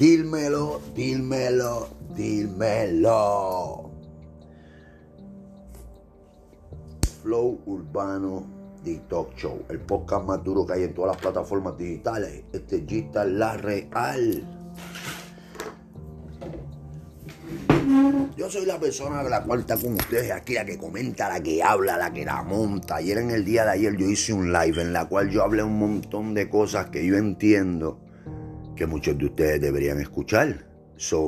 Dímelo, dímelo, dímelo. Flow Urbano The Talk Show, el podcast más duro que hay en todas las plataformas digitales. Este Gista La Real. Yo soy la persona la cual está con ustedes aquí, la que comenta, la que habla, la que la monta. Ayer en el día de ayer yo hice un live en la cual yo hablé un montón de cosas que yo entiendo que muchos de ustedes deberían escuchar. So,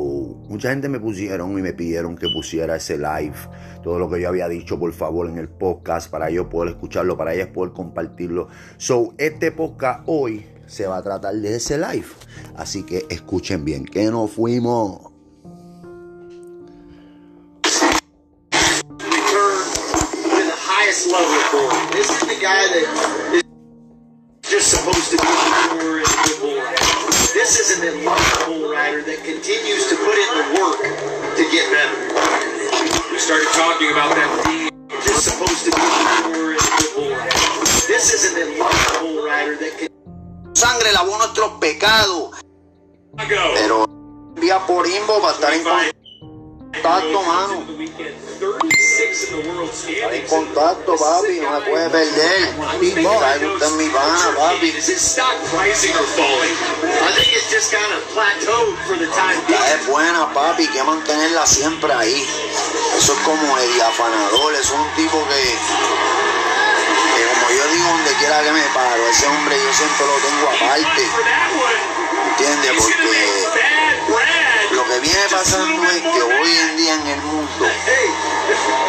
mucha gente me pusieron y me pidieron que pusiera ese live, todo lo que yo había dicho, por favor, en el podcast, para yo poder escucharlo, para ellos poder compartirlo. So, este podcast hoy se va a tratar de ese live. Así que escuchen bien, que no fuimos. This is the guy that is just supposed to be This is an rider that continues to put in the work to get better. We started talking about that supposed to be and. This is an rider that can Sangre lavó nuestros pecados, pero vía por Imbo para estar en contacto, mano. En contacto, papi, no me puede perder. Sabe usted mi pana, papi. Is his stock rising or falling? I think it's just kind of plateaued for the time being. es buena, papi, hay que mantenerla siempre ahí. Eso es como el afanador, es un tipo que, que como yo digo donde quiera que me paro, ese hombre yo siempre lo tengo aparte, ¿entiendes? Porque. Lo que viene pasando es que hoy en día en el mundo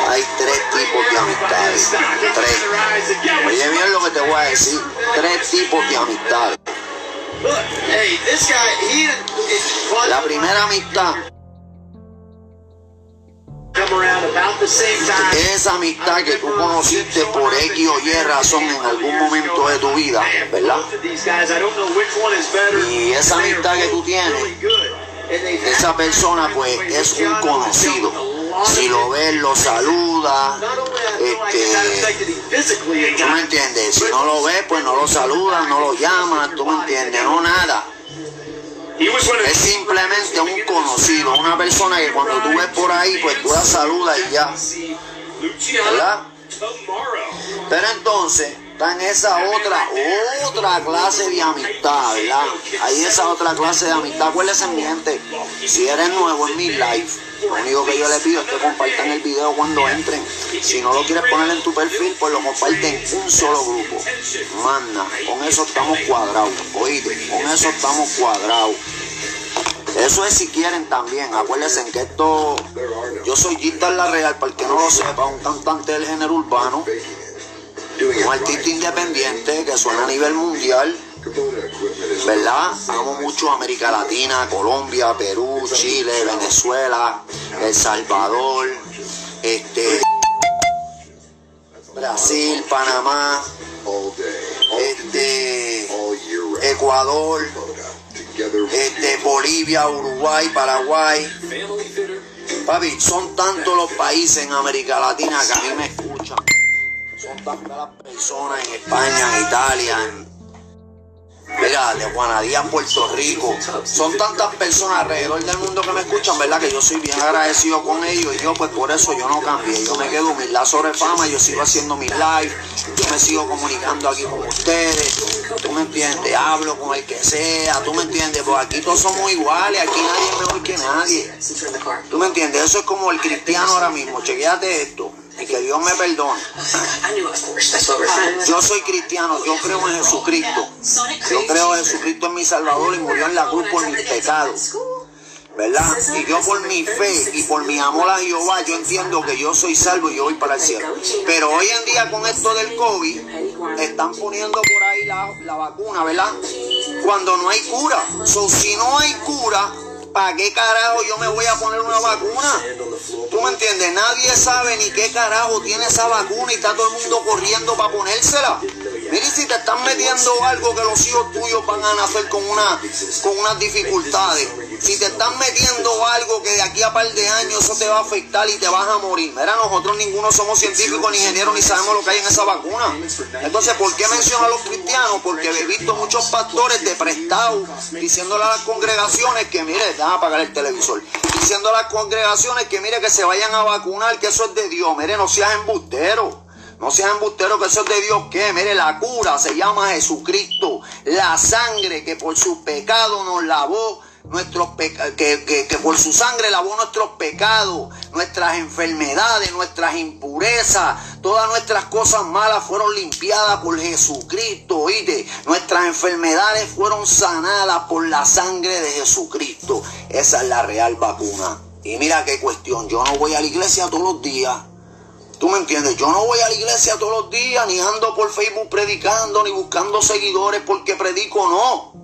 hay tres tipos de amistades. Tres. Oye bien lo que te voy a decir. Tres tipos de amistades. La primera amistad esa amistad que tú conociste por X o Y razón en algún momento de tu vida, ¿verdad? Y esa amistad que tú tienes, Esa persona pues es un conocido. Si lo ves, lo saluda. Este, ¿Tú me entiendes? Si no lo ves, pues no lo saludas, no lo llamas, ¿tú me entiendes? No nada. Es simplemente un conocido, una persona que cuando tú ves por ahí, pues tú la saludas y ya, ¿verdad? Pero entonces está en esa otra, otra clase de amistad, ¿verdad? Hay esa otra clase de amistad. Acuérdense, mi gente, si eres nuevo en mi live, lo único que yo le pido es que compartan el video cuando entren. Si no lo quieres poner en tu perfil, pues lo comparten en un solo grupo. Manda, con eso estamos cuadrados. Oíste, con eso estamos cuadrados. Eso es si quieren también. Acuérdense que esto. Yo soy Gita La Real, para el que no lo sepa, un cantante del género urbano, un artista independiente que suena a nivel mundial. ¿Verdad? Amo mucho América Latina, Colombia, Perú, Chile, Venezuela, El Salvador, este, Brasil, Panamá, este, Ecuador, este, Bolivia, Uruguay, Paraguay. Papi, son tantos los países en América Latina que a mí me escuchan. Son tantas las personas en España, en Italia, en, mira, de Juanadía, Puerto Rico. Son tantas personas alrededor del mundo que me escuchan, ¿verdad? Que yo soy bien agradecido con ellos y yo pues por eso yo no cambié. Yo me quedo mi lazo de fama, yo sigo haciendo mis live, yo me sigo comunicando aquí con ustedes. Tú me entiendes, hablo con el que sea, tú me entiendes, pues aquí todos somos iguales, aquí nadie es mejor que nadie. ¿Tú me entiendes? Eso es como el cristiano ahora mismo. Chequéate esto. Y que Dios me perdone. Yo soy cristiano, yo creo en Jesucristo. Yo creo en Jesucristo es mi Salvador y murió en la cruz por mis pecados. ¿Verdad? Y yo por mi fe y por mi amor a Jehová, yo entiendo que yo soy salvo y yo voy para el cielo. Pero hoy en día con esto del COVID, están poniendo por ahí la, la vacuna, ¿verdad? Cuando no hay cura. So, si no hay cura, ¿para qué carajo yo me voy a poner una vacuna? ¿Tú me entiendes? Nadie sabe ni qué carajo tiene esa vacuna y está todo el mundo corriendo para ponérsela. Mira, si te están metiendo algo que los hijos tuyos van a nacer con, una, con unas dificultades, Si te están metiendo algo que de aquí a par de años eso te va a afectar y te vas a morir. Mira, nosotros ninguno somos científicos ni ingenieros ni sabemos lo que hay en esa vacuna. Entonces, ¿por qué menciono a los cristianos? Porque he visto muchos pastores de prestado diciéndole a las congregaciones que, mire, déjame apagar el televisor. Diciendo a las congregaciones que, mire, que se vayan a vacunar, que eso es de Dios. Mire, no seas embustero. No seas embustero que eso es de Dios que, mire, la cura se llama Jesucristo. La sangre que por sus pecados nos lavó nuestros que, que, por su sangre lavó nuestros pecados, nuestras enfermedades, nuestras impurezas, todas nuestras cosas malas fueron limpiadas por Jesucristo, oíste, nuestras enfermedades fueron sanadas por la sangre de Jesucristo. Esa es la real vacuna. Y mira qué cuestión, yo no voy a la iglesia todos los días. ¿Tú me entiendes? Yo no voy a la iglesia todos los días, ni ando por Facebook predicando, ni buscando seguidores porque predico, no.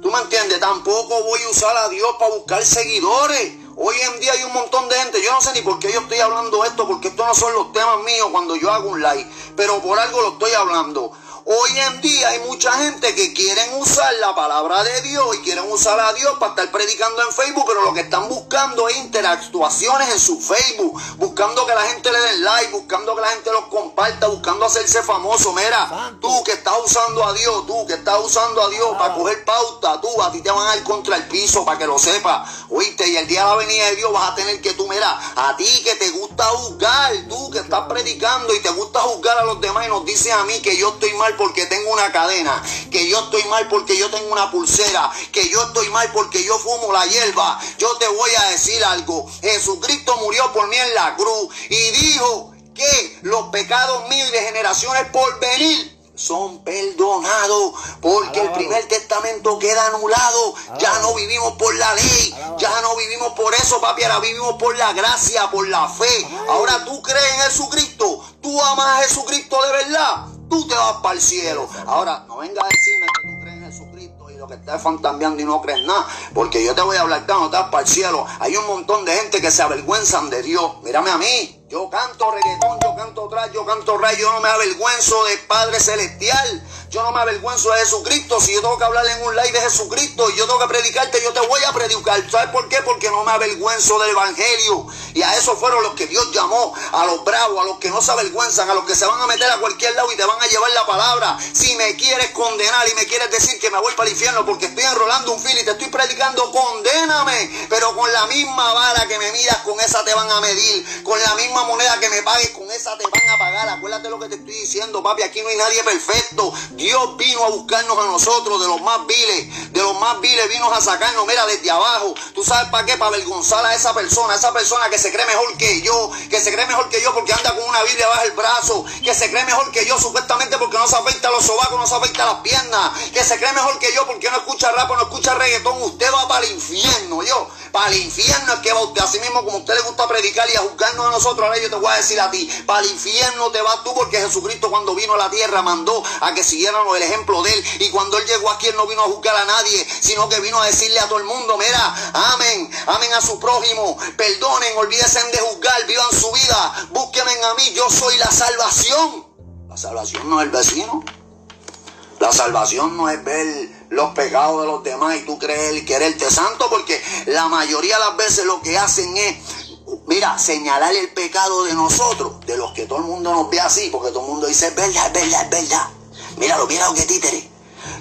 ¿Tú me entiendes? Tampoco voy a usar a Dios para buscar seguidores. Hoy en día hay un montón de gente, yo no sé ni por qué yo estoy hablando esto, porque estos no son los temas míos cuando yo hago un live, pero por algo lo estoy hablando. Hoy en día hay mucha gente que quieren usar la palabra de Dios y quieren usar a Dios para estar predicando en Facebook, pero lo que están buscando es interactuaciones en su Facebook, buscando que la gente le den like, buscando que la gente los comparta, buscando hacerse famoso. Mira, tú que estás usando a Dios, tú que estás usando a Dios para coger pauta, tú a ti te van a ir contra el piso para que lo sepas. Oíste, y el día de la venida de Dios vas a tener que tú, mira, a ti que te gusta juzgar, tú que estás predicando y te gusta juzgar a los demás y nos dice a mí que yo estoy mal porque tengo una cadena, que yo estoy mal porque yo tengo una pulsera, que yo estoy mal porque yo fumo la hierba. Yo te voy a decir algo. Jesucristo murió por mí en la cruz y dijo que los pecados míos y de generaciones por venir son perdonados porque el primer testamento queda anulado. Ya no vivimos por la ley, ya no vivimos por eso, papi, ahora vivimos por la gracia, por la fe. Ahora tú crees en Jesucristo, tú amas a Jesucristo de verdad tú te vas para el cielo. Ahora, no venga a decirme que tú crees en Jesucristo y lo que estás fantameando y no crees nada, porque yo te voy a hablar, no vas para el cielo. Hay un montón de gente que se avergüenzan de Dios. Mírame a mí. Yo canto reggaetón, yo canto trap, yo canto ray, yo no me avergüenzo del Padre Celestial. Yo no me avergüenzo de Jesucristo. Si yo tengo que hablar en un live de Jesucristo y yo tengo que predicarte, yo te voy a predicar. ¿Sabes por qué? Porque no me avergüenzo del Evangelio. Y a eso fueron los que Dios llamó, a los bravos, a los que no se avergüenzan, a los que se van a meter a cualquier lado y te van a llevar la palabra. Si me quieres condenar y me quieres decir que me voy para el infierno porque estoy enrolando un fil y te estoy predicando, condéname. Pero con la misma vara que me miras, con esa te van a medir. Con la misma moneda que me pagues, con esa te van a pagar. Acuérdate lo que te estoy diciendo, papi. Aquí no hay nadie perfecto. Dios vino a buscarnos a nosotros, de los más viles, de los más viles vino a sacarnos, mira, desde abajo. ¿Tú sabes para qué? Para avergonzar a esa persona, esa persona que se cree mejor que yo, que se cree mejor que yo porque anda con una Biblia bajo el brazo, que se cree mejor que yo supuestamente porque no se afecta los sobacos, no se afecta las piernas, que se cree mejor que yo porque no escucha rap, no escucha reggaetón. Usted va para el infierno, yo. Para el infierno es que va usted, así mismo como a usted le gusta predicar y a juzgarnos a nosotros, ahora yo te voy a decir a ti, para el infierno te vas tú porque Jesucristo cuando vino a la tierra mandó a que siguiéramos el ejemplo de él y cuando él llegó aquí él no vino a juzgar a nadie, sino que vino a decirle a todo el mundo, mira, amén, amén a su prójimo, perdonen, olvídense de juzgar, vivan su vida, búsquenme a mí, yo soy la salvación. La salvación no es el vecino. La salvación no es ver los pecados de los demás y tú creer quererte santo, porque la mayoría de las veces lo que hacen es, mira, señalar el pecado de nosotros, de los que todo el mundo nos ve así, porque todo el mundo dice, es verdad, es verdad, es verdad. Míralo, mira lo que títere.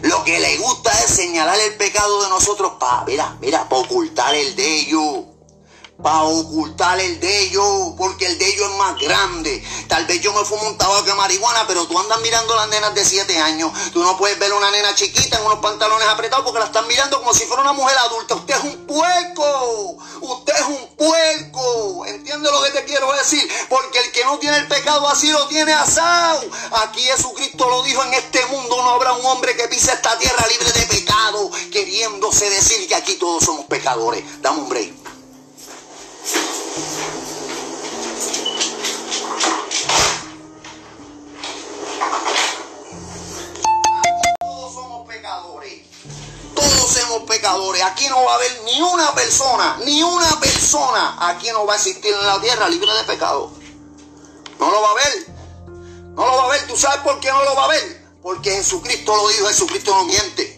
Lo que le gusta es señalar el pecado de nosotros para, mira, mira, para ocultar el de ellos para ocultar el de ellos, porque el de ellos es más grande. Tal vez yo me fumo un tabaco de marihuana, pero tú andas mirando a las nenas de 7 años. Tú no puedes ver una nena chiquita en unos pantalones apretados porque la están mirando como si fuera una mujer adulta. Usted es un puerco, usted es un puerco. ¿Entiendes lo que te quiero decir? Porque el que no tiene el pecado así lo tiene asado. Aquí Jesucristo lo dijo, en este mundo no habrá un hombre que pise esta tierra libre de pecado, queriéndose decir que aquí todos somos pecadores. Dame un break. Pecadores. Aquí no va a haber ni una persona, ni una persona. Aquí no va a existir en la tierra libre de pecado. No lo va a ver. No lo va a ver. ¿Tú sabes por qué no lo va a ver? Porque Jesucristo lo dijo. Jesucristo no miente.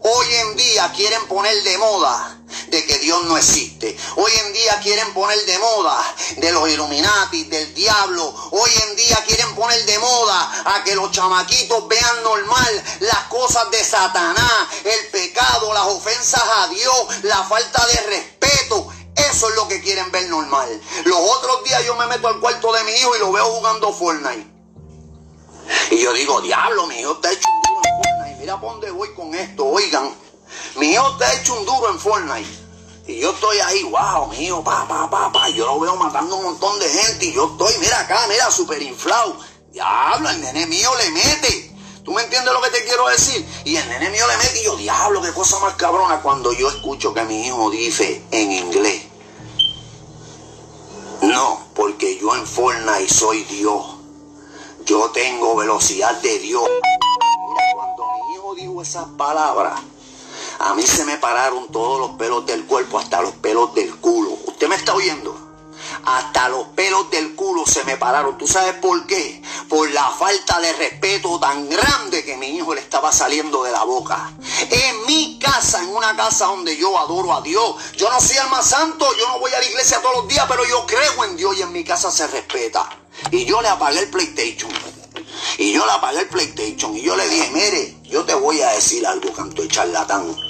Hoy en día quieren poner de moda de que Dios no existe. Hoy en día quieren poner de moda de los Illuminati, del diablo. Hoy en día quieren poner de moda a que los chamaquitos vean normal las cosas de Satanás, el pecado, las ofensas a Dios, la falta de respeto. Eso es lo que quieren ver normal. Los otros días yo me meto al cuarto de mi hijo y lo veo jugando Fortnite. Y yo digo, diablo, mi hijo está hecho un duro en Fortnite. Mira por dónde voy con esto, oigan. Mi hijo está hecho un duro en Fortnite. Y yo estoy ahí, wow, mi hijo, pa, pa, pa, pa. Yo lo veo matando un montón de gente. Y yo estoy, mira acá, mira, súper inflado. Diablo, el nene mío le mete. ¿Tú me entiendes lo que te quiero decir? Y el nene mío le mete y yo, diablo, qué cosa más cabrona cuando yo escucho que mi hijo dice en inglés. No, porque yo en Fortnite soy Dios. Yo tengo velocidad de Dios. Mira, cuando mi hijo dijo esas palabras, a mí se me pararon todos los pelos del cuerpo, hasta los pelos del culo. ¿Usted me está oyendo? Hasta los pelos del culo se me pararon. ¿Tú sabes por qué? Por la falta de respeto tan grande que mi hijo le estaba saliendo de la boca. En mi casa, en una casa donde yo adoro a Dios. Yo no soy alma santo, yo no voy a la iglesia todos los días, pero yo creo en Dios y en mi casa se respeta. Y yo le apagué el PlayStation. Y yo le apagué el PlayStation. Y yo le dije, mire, yo te voy a decir algo, canto de charlatán.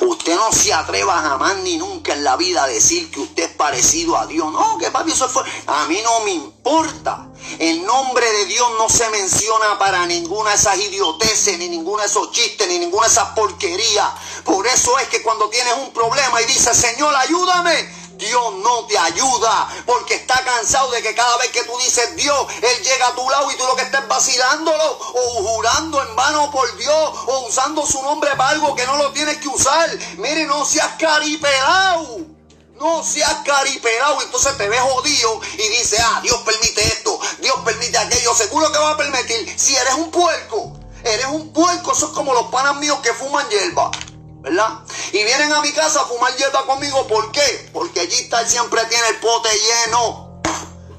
Usted no se atreva jamás ni nunca en la vida a decir que usted es parecido a Dios. No, que papi, eso fue. A mí no me importa. El nombre de Dios no se menciona para ninguna de esas idioteces, ni ninguna de esos chistes, ni ninguna de esas porquerías. Por eso es que cuando tienes un problema y dices, Señor, ayúdame, Dios no te ayuda porque está cansado de que cada vez que tú dices Dios, Él llega a tu lado y tú lo que estés vacilándolo o jurando en vano por Dios o usando su nombre para algo que no lo tienes que usar. Mire, no seas caripelado. No seas caripelado, entonces te ves jodido y dices, ah, Dios permite esto, Dios permite aquello, seguro que va a permitir. Si eres un puerco, eres un puerco, eso es como los panas míos que fuman hierba. ¿Verdad? Y vienen a mi casa a fumar hierba conmigo, ¿por qué? Porque allí siempre tiene el pote lleno.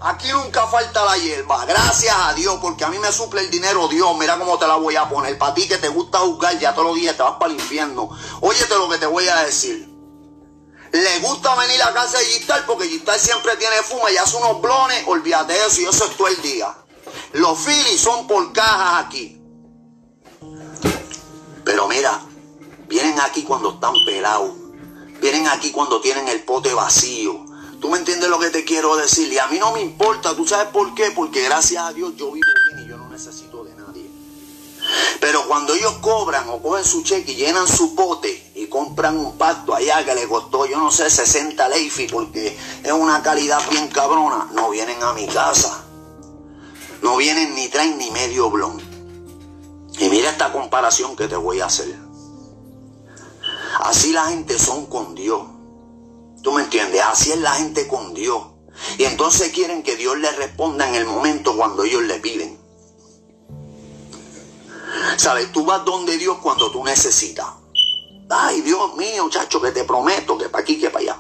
Aquí nunca falta la hierba, gracias a Dios, porque a mí me suple el dinero Dios. Mira cómo te la voy a poner. Para ti que te gusta jugar ya todos los días te vas para el infierno. Óyete lo que te voy a decir. Le gusta venir a casa de Gistal porque Gistal siempre tiene fuma y hace unos blones. Olvídate de eso y eso es todo el día. Los Phillies son por cajas aquí. Pero mira, Vienen aquí cuando están pelados. Vienen aquí cuando tienen el pote vacío. ¿Tú me entiendes lo que te quiero decir? Y a mí no me importa. ¿Tú sabes por qué? Porque gracias a Dios yo vivo bien y yo no necesito de nadie. Pero cuando ellos cobran o cogen su cheque y llenan su pote y compran un pacto allá que le costó, yo no sé, 60 Leifi porque es una calidad bien cabrona, no vienen a mi casa. No vienen ni traen ni medio blon. Y mira esta comparación que te voy a hacer. Así la gente son con Dios. ¿Tú me entiendes? Así es la gente con Dios. Y entonces quieren que Dios les responda en el momento cuando ellos le piden. ¿Sabes? Tú vas donde Dios cuando tú necesitas. Ay, Dios mío, chacho, que te prometo que para aquí, que para allá.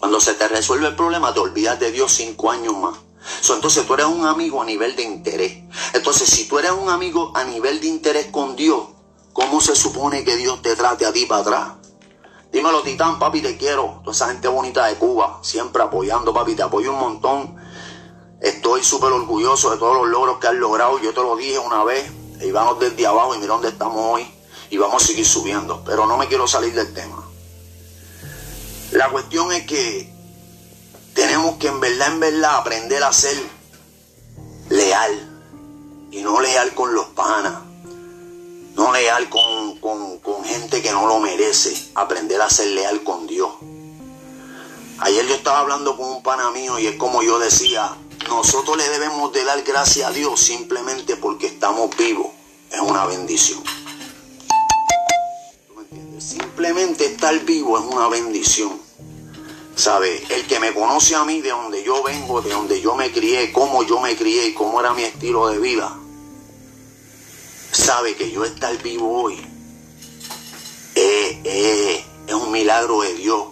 Cuando se te resuelve el problema, te olvidas de Dios cinco años más. entonces tú eres un amigo a nivel de interés. Entonces, si tú eres un amigo a nivel de interés con Dios, ¿Cómo se supone que Dios te trate a ti para atrás? Dímelo, Titán, papi, te quiero. Toda esa gente bonita de Cuba, siempre apoyando, papi, te apoyo un montón. Estoy súper orgulloso de todos los logros que has logrado. Yo te lo dije una vez, y vamos desde abajo y mira dónde estamos hoy. Y vamos a seguir subiendo. Pero no me quiero salir del tema. La cuestión es que tenemos que en verdad, en verdad, aprender a ser leal. Y no leal con los panas no leal con, con, gente que no lo merece, aprender a ser leal con Dios. Ayer yo estaba hablando con un pana mío y es como yo decía, nosotros le debemos de dar gracias a Dios simplemente porque estamos vivos. Es una bendición. Simplemente estar vivo es una bendición. ¿Sabe? El que me conoce a mí de donde yo vengo, de donde yo me crié, cómo yo me crié y cómo era mi estilo de vida, sabe que yo estar vivo hoy es, un milagro de Dios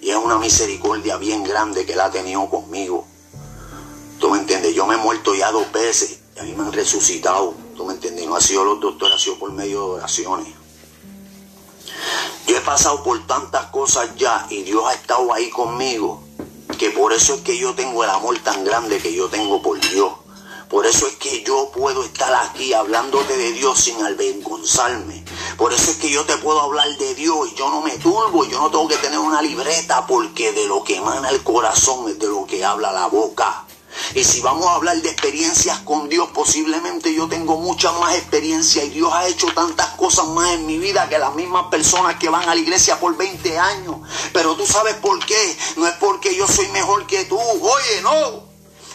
y es una misericordia bien grande que Él ha tenido conmigo. ¿Tú me entiendes? Yo me he muerto ya dos veces y a mí me han resucitado. ¿Tú me entiendes? No ha sido los doctores, ha sido por medio de oraciones. Yo he pasado por tantas cosas ya y Dios ha estado ahí conmigo, que por eso es que yo tengo el amor tan grande que yo tengo por Dios. Por eso es que yo puedo estar aquí hablándote de Dios sin avergonzarme. Por eso es que yo te puedo hablar de Dios y yo no me turbo, yo no tengo que tener una libreta porque de lo que emana el corazón es de lo que habla la boca. Y si vamos a hablar de experiencias con Dios, posiblemente yo tengo mucha más experiencia y Dios ha hecho tantas cosas más en mi vida que las mismas personas que van a la iglesia por 20 años. Pero tú sabes por qué. No es porque yo soy mejor que tú. Oye, no.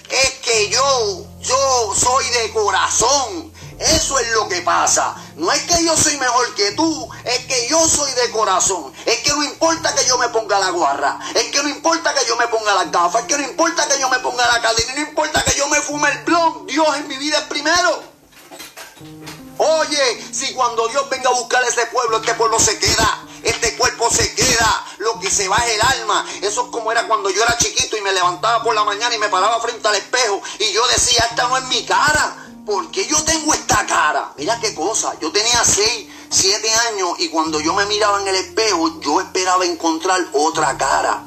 Es que yo, yo soy de corazón. Eso es lo que pasa. No es que yo soy mejor que tú, es que yo soy de corazón. Es que no importa que yo me ponga la guarra, es que no importa que yo me ponga las gafas, es que no importa que yo me ponga la cadena, no importa que yo me fume el blon. Dios en mi vida es primero. Oye, si cuando Dios venga a buscar a ese pueblo, este pueblo se queda, este cuerpo se queda, que se va el alma. Eso es como era cuando yo era chiquito y me levantaba por la mañana y me paraba frente al espejo y yo decía, esta no es mi cara. ¿por qué yo tengo esta cara? Mira qué cosa, yo tenía 6, 7 años y cuando yo me miraba en el espejo, yo esperaba encontrar otra cara.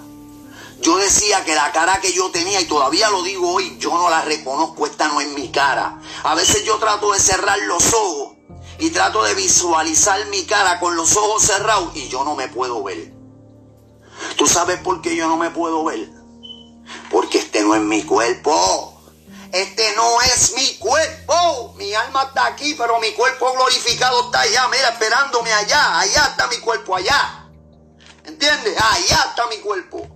Yo decía que la cara que yo tenía, y todavía lo digo hoy, yo no la reconozco, esta no es mi cara. A veces yo trato de cerrar los ojos y trato de visualizar mi cara con los ojos cerrados y yo no me puedo ver. ¿Tú sabes por qué yo no me puedo ver? Porque este no es mi cuerpo. Este no es mi cuerpo. Mi alma está aquí, pero mi cuerpo glorificado está allá. Mira, esperándome allá. Allá está mi cuerpo, allá. ¿Entiendes? Allá está mi cuerpo.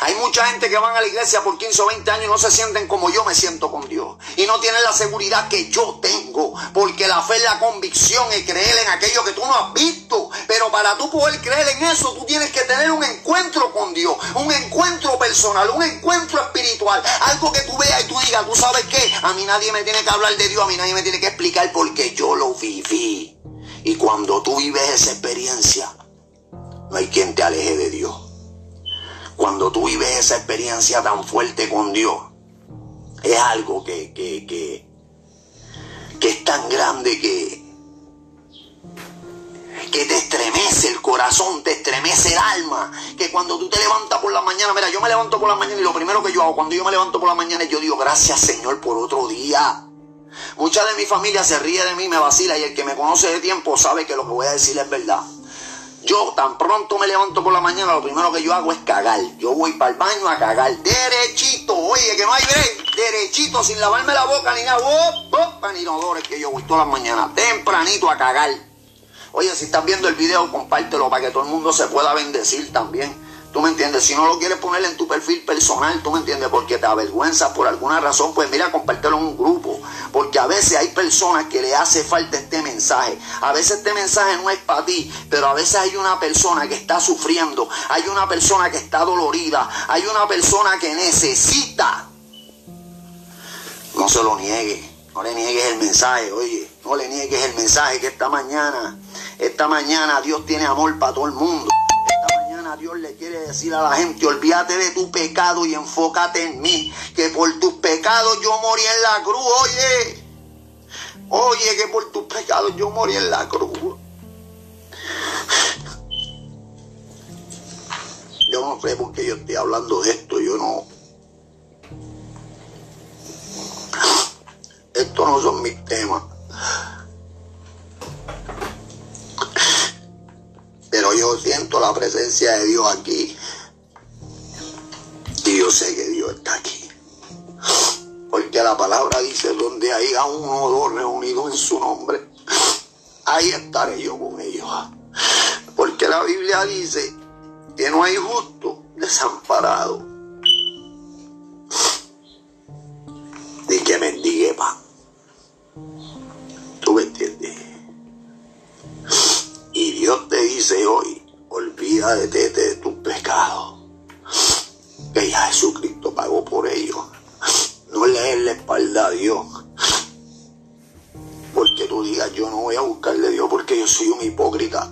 Hay mucha gente que van a la iglesia por 15 o 20 años y no se sienten como yo me siento con Dios. Y no tienen la seguridad que yo tengo. Porque la fe es la convicción y creer en aquello que tú no has visto. Para tú poder creer en eso, tú tienes que tener un encuentro con Dios. Un encuentro personal, un encuentro espiritual. Algo que tú veas y tú digas, tú sabes qué, a mí nadie me tiene que hablar de Dios, a mí nadie me tiene que explicar porque yo lo viví. Y cuando tú vives esa experiencia, no hay quien te aleje de Dios. Cuando tú vives esa experiencia tan fuerte con Dios, es algo que, que, que es tan grande que, que te estremece el corazón, te estremece el alma, que cuando tú te levantas por la mañana, mira, yo me levanto por la mañana y lo primero que yo hago cuando yo me levanto por la mañana es yo digo, gracias Señor por otro día. Mucha de mi familia se ríe de mí, me vacila y el que me conoce de tiempo sabe que lo que voy a decir es verdad. Yo tan pronto me levanto por la mañana, lo primero que yo hago es cagar. Yo voy para el baño a cagar. Derechito, oye, que no hay break. Derechito, sin lavarme la boca ni nada. Oh, oh, ni inodores que yo voy todas las mañanas. Tempranito a cagar. Oye, si estás viendo el video, compártelo para que todo el mundo se pueda bendecir también. ¿Tú me entiendes? Si no lo quieres poner en tu perfil personal, ¿tú me entiendes? Porque te avergüenza por alguna razón, pues mira, compártelo en un grupo. Porque a veces hay personas que le hace falta este mensaje. A veces este mensaje no es para ti, pero a veces hay una persona que está sufriendo, hay una persona que está dolorida, hay una persona que necesita. No se lo niegue, no le niegues el mensaje, oye, no le niegues el mensaje que esta mañana, esta mañana Dios tiene amor para todo el mundo. Dios le quiere decir a la gente, olvídate de tu pecado y enfócate en mí, que por tus pecados yo morí en la cruz, oye, oye, que por tus pecados yo morí en la cruz. Yo no sé por qué yo estoy hablando de esto, yo no. Estos no son mis temas. Pero yo siento la presencia de Dios aquí. Y yo sé que Dios está aquí. Porque la palabra dice, donde haya uno o dos reunidos en su nombre, ahí estaré yo con ellos. Porque la Biblia dice que no hay justo desamparado. Olvídate de tus pecados. Ya Jesucristo pagó por ellos. No le des la espalda a Dios. Porque tú digas, yo no voy a buscarle a Dios porque yo soy un hipócrita.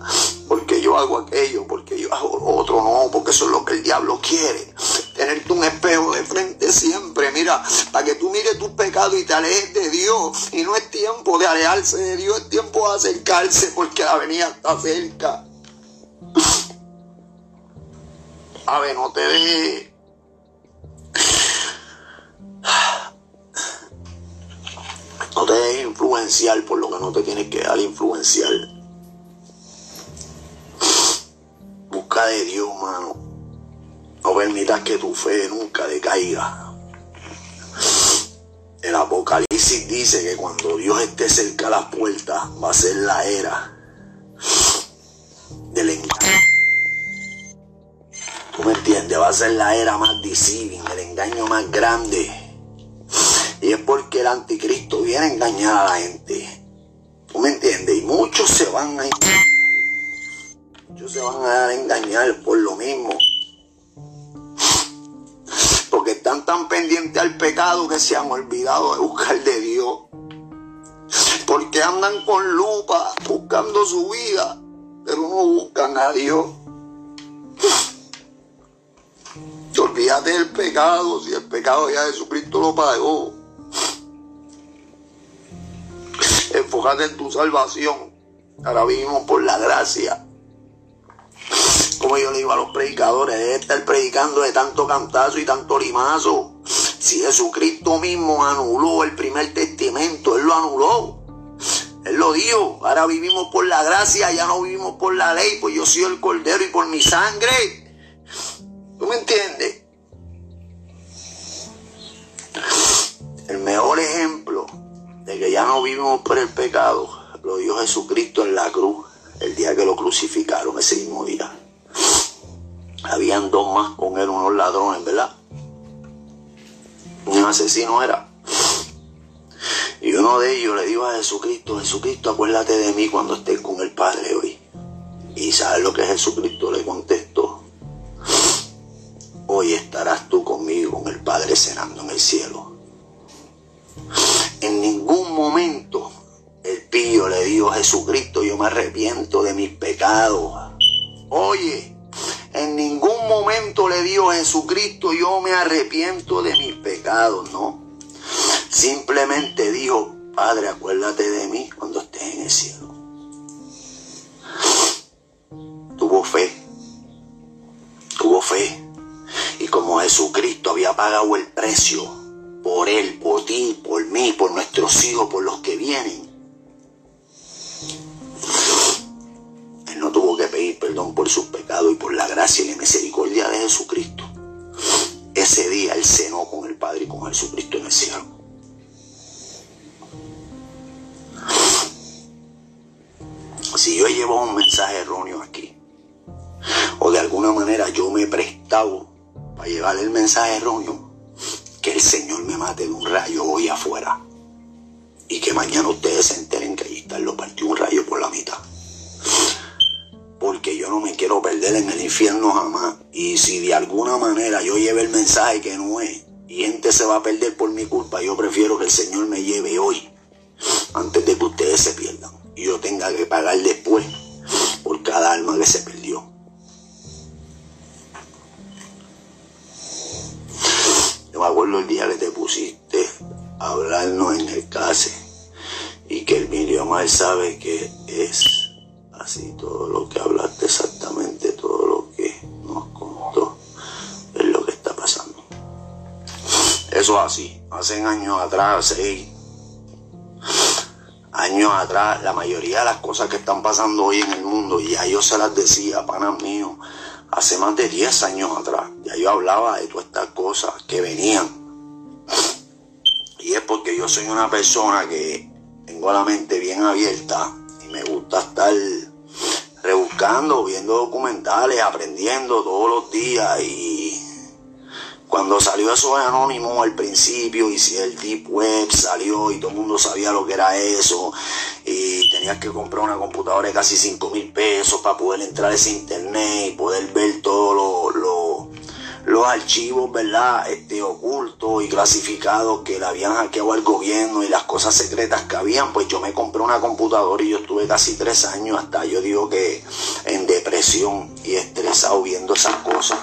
Porque yo hago aquello, porque yo hago otro. No, porque eso es lo que el diablo quiere. Tenerte un espejo de frente siempre. Mira, para que tú mires tus pecados y te alejes de Dios. Y no es tiempo de alejarse de Dios, es tiempo de acercarse porque la venida está cerca. No te dejes. No te dejes influenciar por lo que no te tienes que dar influenciar. Busca de Dios, mano. No permitas que tu fe nunca decaiga. El Apocalipsis dice que cuando Dios esté cerca a las puertas va a ser la era del engaño. ¿Tú me entiendes? Va a ser la era más deceiving, el engaño más grande. Y es porque el anticristo viene a engañar a la gente. ¿Tú me entiendes? Y muchos se van a. Muchos se van a dar a engañar por lo mismo. Porque están tan pendientes al pecado que se han olvidado de buscar de Dios. Porque andan con lupa buscando su vida, pero no buscan a Dios. Olvídate del pecado, si el pecado ya Jesucristo lo pagó. Enfócate en tu salvación. Ahora vivimos por la gracia. Como yo le digo a los predicadores, debe estar predicando de tanto cantazo y tanto limazo. Si Jesucristo mismo anuló el primer testamento, Él lo anuló. Él lo dijo, ahora vivimos por la gracia, ya no vivimos por la ley, pues yo soy el cordero y por mi sangre. ¿Tú me entiendes? El mejor ejemplo de que ya no vivimos por el pecado lo dio Jesucristo en la cruz el día que lo crucificaron, ese mismo día. Habían dos más con él, unos ladrones, ¿verdad? Un asesino era. Y uno de ellos le dijo a Jesucristo, Jesucristo, acuérdate de mí cuando estés con el Padre hoy. Y ¿sabes lo que Jesucristo le contestó? Hoy estarás tú conmigo, con el Padre cenando en el cielo. A Jesucristo, yo me arrepiento de mis pecados. Oye, en ningún momento le dijo Jesucristo, yo me arrepiento de mis pecados, no. Simplemente dijo, Padre, acuérdate de mí cuando estés en el cielo. Tuvo fe, tuvo fe. Y como Jesucristo había pagado el precio por él, por ti, por mí, por nuestros hijos, por los que vienen, no tuvo que pedir perdón por sus pecados y por la gracia y la misericordia de Jesucristo. Ese día él cenó con el Padre y con Jesucristo en el cielo. Si yo he llevado un mensaje erróneo aquí, o de alguna manera yo me he prestado para llevar el mensaje erróneo, que el Señor me mate de un rayo hoy afuera. Y que mañana ustedes se enteren que ahí está, lo partió un rayo por la mitad. Yo no me quiero perder en el infierno jamás. Y si de alguna manera yo lleve el mensaje que no es, y gente se va a perder por mi culpa, yo prefiero que el Señor me lleve hoy, antes de que ustedes se pierdan. Y yo tenga que pagar después por cada alma que se perdió. Hace años atrás, seis años atrás, la mayoría de las cosas que están pasando hoy en el mundo, ya yo se las decía, panas míos, hace más de 10 años atrás, ya yo hablaba de todas estas cosas que venían. Y es porque yo soy una persona que tengo la mente bien abierta y me gusta estar rebuscando, viendo documentales, aprendiendo todos los días y cuando salió eso de Anónimo al principio y si el Deep Web salió y todo el mundo sabía lo que era eso y tenías que comprar una computadora de casi 5 mil pesos para poder entrar a ese internet y poder ver todos los lo, los archivos, ¿verdad? Este, ocultos y clasificados que le habían hackeado al gobierno y las cosas secretas que habían, pues yo me compré una computadora y yo estuve casi tres años hasta, yo digo que en depresión y estresado viendo esas cosas.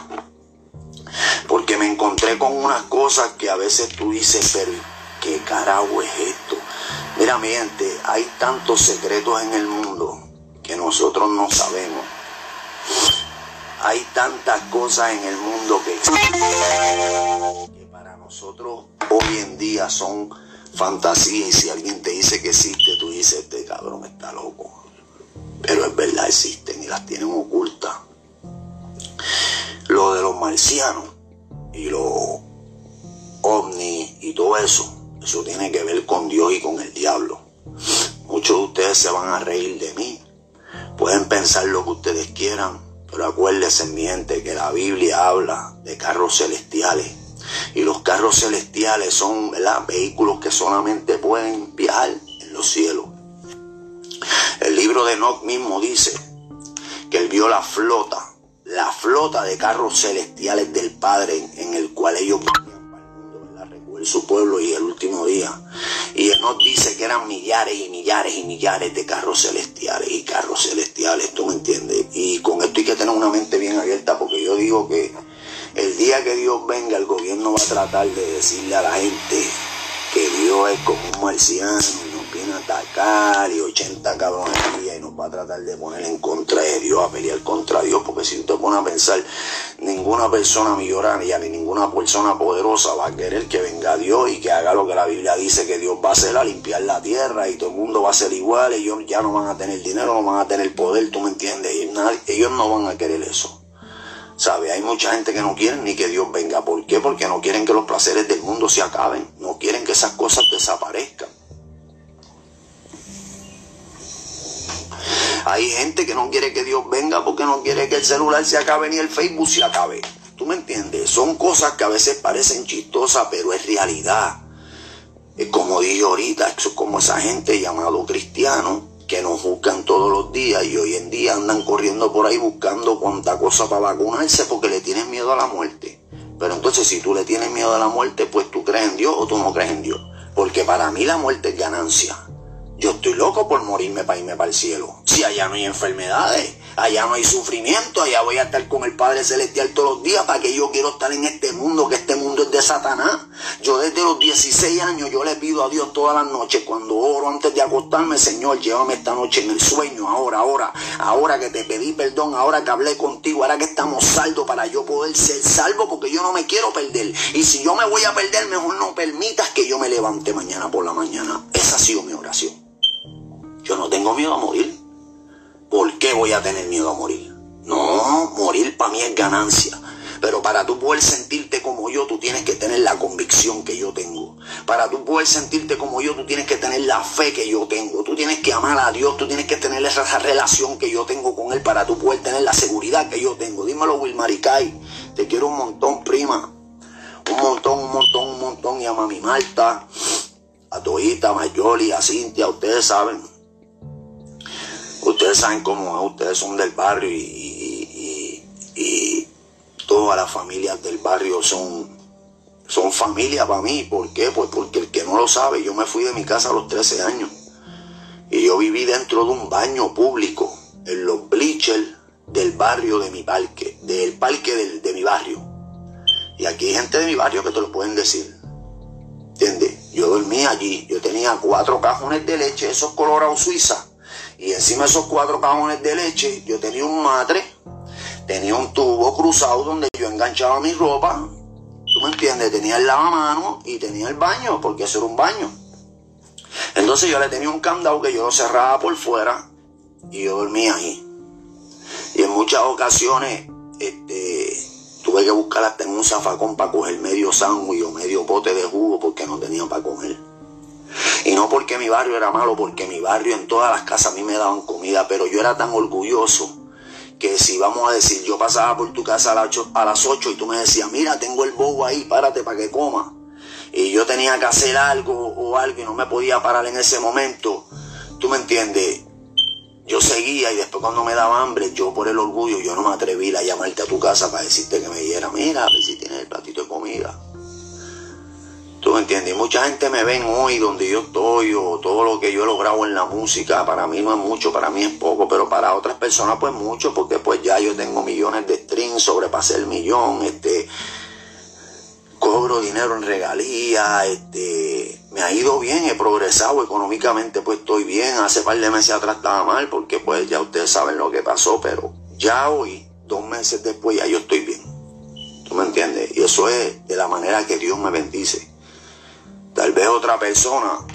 Porque me encontré con unas cosas que a veces tú dices, pero ¿qué carajo es esto? Mira, mi gente, hay tantos secretos en el mundo que nosotros no sabemos. Hay tantas cosas en el mundo que que para nosotros hoy en día son fantasías y si alguien te dice que existe, tú dices, este cabrón está loco. Pero es verdad, existen y las tienen ocultas. Lo de los marcianos y los ovnis y todo eso, eso tiene que ver con Dios y con el diablo. Muchos de ustedes se van a reír de mí. Pueden pensar lo que ustedes quieran, pero acuérdense, mi gente, que la Biblia habla de carros celestiales. Y los carros celestiales son vehículos que solamente pueden viajar en los cielos. El libro de Enoch mismo dice que él vio la flota, la flota de carros celestiales del Padre en, el cual ellos venían para el mundo, su pueblo y el último día. Y Enoch dice que eran millares y millares y millares de carros celestiales y carros celestiales, ¿tú me entiendes? Y con esto hay que tener una mente bien abierta porque yo digo que el día que Dios venga, el gobierno va a tratar de decirle a la gente que Dios es como un marciano y 80 cabrones y nos va a tratar de poner en contra de Dios, a pelear contra Dios, porque si usted pone a pensar, ninguna persona millonaria ni ninguna persona poderosa va a querer que venga Dios y que haga lo que la Biblia dice que Dios va a hacer, a limpiar la tierra y todo el mundo va a ser igual, ellos ya no van a tener dinero, no van a tener poder, tú me entiendes, ellos no van a querer eso. ¿Sabe? Hay mucha gente que no quiere ni que Dios venga. ¿Por qué? Porque no quieren que los placeres del mundo se acaben. No quieren que esas cosas desaparezcan. Hay gente que no quiere que Dios venga porque no quiere que el celular se acabe ni el Facebook se acabe. ¿Tú me entiendes? Son cosas que a veces parecen chistosas, pero es realidad. Como dije ahorita, es como esa gente llamado cristiano que nos buscan todos los días y hoy en día andan corriendo por ahí buscando cuanta cosa para vacunarse porque le tienen miedo a la muerte. Pero entonces si tú le tienes miedo a la muerte, pues tú crees en Dios o tú no crees en Dios. Porque para mí la muerte es ganancia. Yo estoy loco por morirme para irme para el cielo. Si allá no hay enfermedades, allá no hay sufrimiento, allá voy a estar con el Padre Celestial todos los días para que yo quiero estar en este mundo, que este mundo es de Satanás. Yo desde los 16 años yo le pido a Dios todas las noches, cuando oro antes de acostarme, Señor, llévame esta noche en el sueño, ahora, ahora, ahora que te pedí perdón, ahora que hablé contigo, ahora que estamos saldos para yo poder ser salvo, porque yo no me quiero perder. Y si yo me voy a perder, mejor no permitas que yo me levante mañana por la mañana. Esa ha sido mi oración. Yo no tengo miedo a morir. ¿Por qué voy a tener miedo a morir? No, morir para mí es ganancia. Pero para tú poder sentirte como yo, tú tienes que tener la convicción que yo tengo. Para tú poder sentirte como yo, tú tienes que tener la fe que yo tengo. Tú tienes que amar a Dios, tú tienes que tener esa relación que yo tengo con Él para tú poder tener la seguridad que yo tengo. Dímelo, Wilmaricay. Te quiero un montón, prima. Un montón, un montón, un montón. Y a Mami Marta, a Toita, a Mayoli, a Cintia, ustedes saben. Ustedes saben cómo es, ustedes son del barrio y, y, todas las familias del barrio son, son familia para mí. ¿Por qué? Pues porque el que no lo sabe, yo me fui de mi casa a los 13 años y yo viví dentro de un baño público en los bleachers del barrio de mi parque, del parque de mi barrio. Y aquí hay gente de mi barrio que te lo pueden decir. ¿Entiendes? Yo dormía allí, yo tenía cuatro cajones de leche, esos colorados suiza y encima de esos cuatro cajones de leche, yo tenía un matre, tenía un tubo cruzado donde yo enganchaba mi ropa. ¿Tú me entiendes? Tenía el lavamano y tenía el baño, porque eso era un baño. Entonces yo le tenía un candado que yo lo cerraba por fuera y yo dormía ahí. Y en muchas ocasiones este, tuve que buscar hasta en un zafacón para coger medio sándwich o medio pote de jugo porque no tenía para comer. Y no porque mi barrio era malo, porque mi barrio en todas las casas a mí me daban comida, pero yo era tan orgulloso que si vamos a decir, yo pasaba por tu casa a las 8, y tú me decías, mira, tengo el bobo ahí, párate para que coma. Y yo tenía que hacer algo o algo y no me podía parar en ese momento. ¿Tú me entiendes? Yo seguía y después cuando me daba hambre, yo por el orgullo, yo no me atreví a llamarte a tu casa para decirte que me diera, mira, a ver si tienes el platito de comida. ¿Tú me entiendes? mucha gente me ven hoy donde yo estoy o todo lo que yo he logrado en la música. Para mí no es mucho, para mí es poco, pero para otras personas pues mucho porque pues ya yo tengo millones de streams, sobrepasé el millón, este, cobro dinero en regalías, este, me ha ido bien, he progresado económicamente pues estoy bien. Hace par de meses atrás estaba mal porque pues ya ustedes saben lo que pasó, pero ya hoy dos meses después ya yo estoy bien. ¿Tú me entiendes? Y eso es de la manera que Dios me bendice. Tal vez otra persona,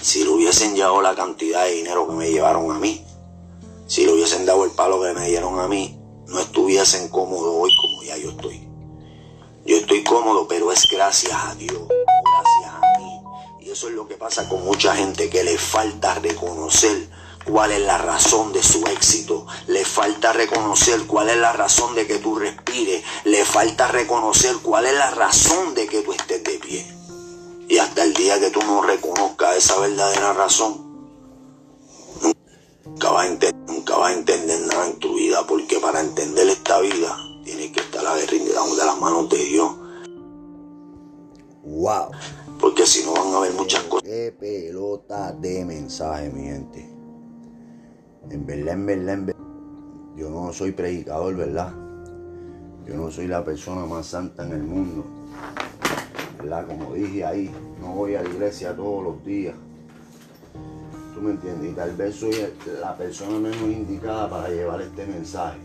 si le hubiesen llevado la cantidad de dinero que me llevaron a mí, si le hubiesen dado el palo que me dieron a mí, no estuviesen cómodos hoy como ya yo estoy. Yo estoy cómodo, pero es gracias a Dios, gracias a mí. Y eso es lo que pasa con mucha gente, que le falta reconocer cuál es la razón de su éxito, le falta reconocer cuál es la razón de que tú respires, le falta reconocer cuál es la razón de que tú estés de pie. Y hasta el día que tú no reconozcas esa verdadera razón, nunca vas, a nunca vas a entender nada en tu vida, porque para entender esta vida tienes que estar agarrado de las manos de Dios. Wow. Porque si no van a haber muchas cosas. Qué pelota de mensaje, mi gente. En verdad, en verdad, en verdad. Yo no soy predicador, ¿verdad? Yo no soy la persona más santa en el mundo. Como dije ahí, no voy a la iglesia todos los días. ¿Tú me entiendes? Y tal vez soy la persona menos indicada para llevar este mensaje.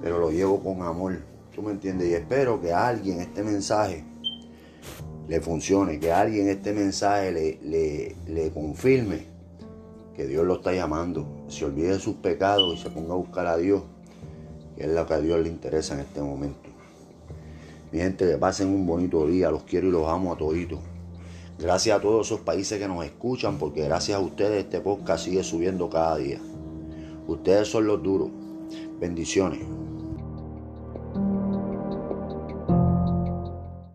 Pero lo llevo con amor. ¿Tú me entiendes? Y espero que a alguien este mensaje le funcione, que a alguien este mensaje le, le, le confirme que Dios lo está llamando. Se olvide de sus pecados y se ponga a buscar a Dios, que es lo que a Dios le interesa en este momento. Mi gente, que pasen un bonito día, los quiero y los amo a toditos. Gracias a todos esos países que nos escuchan, porque gracias a ustedes este podcast sigue subiendo cada día. Ustedes son los duros. Bendiciones.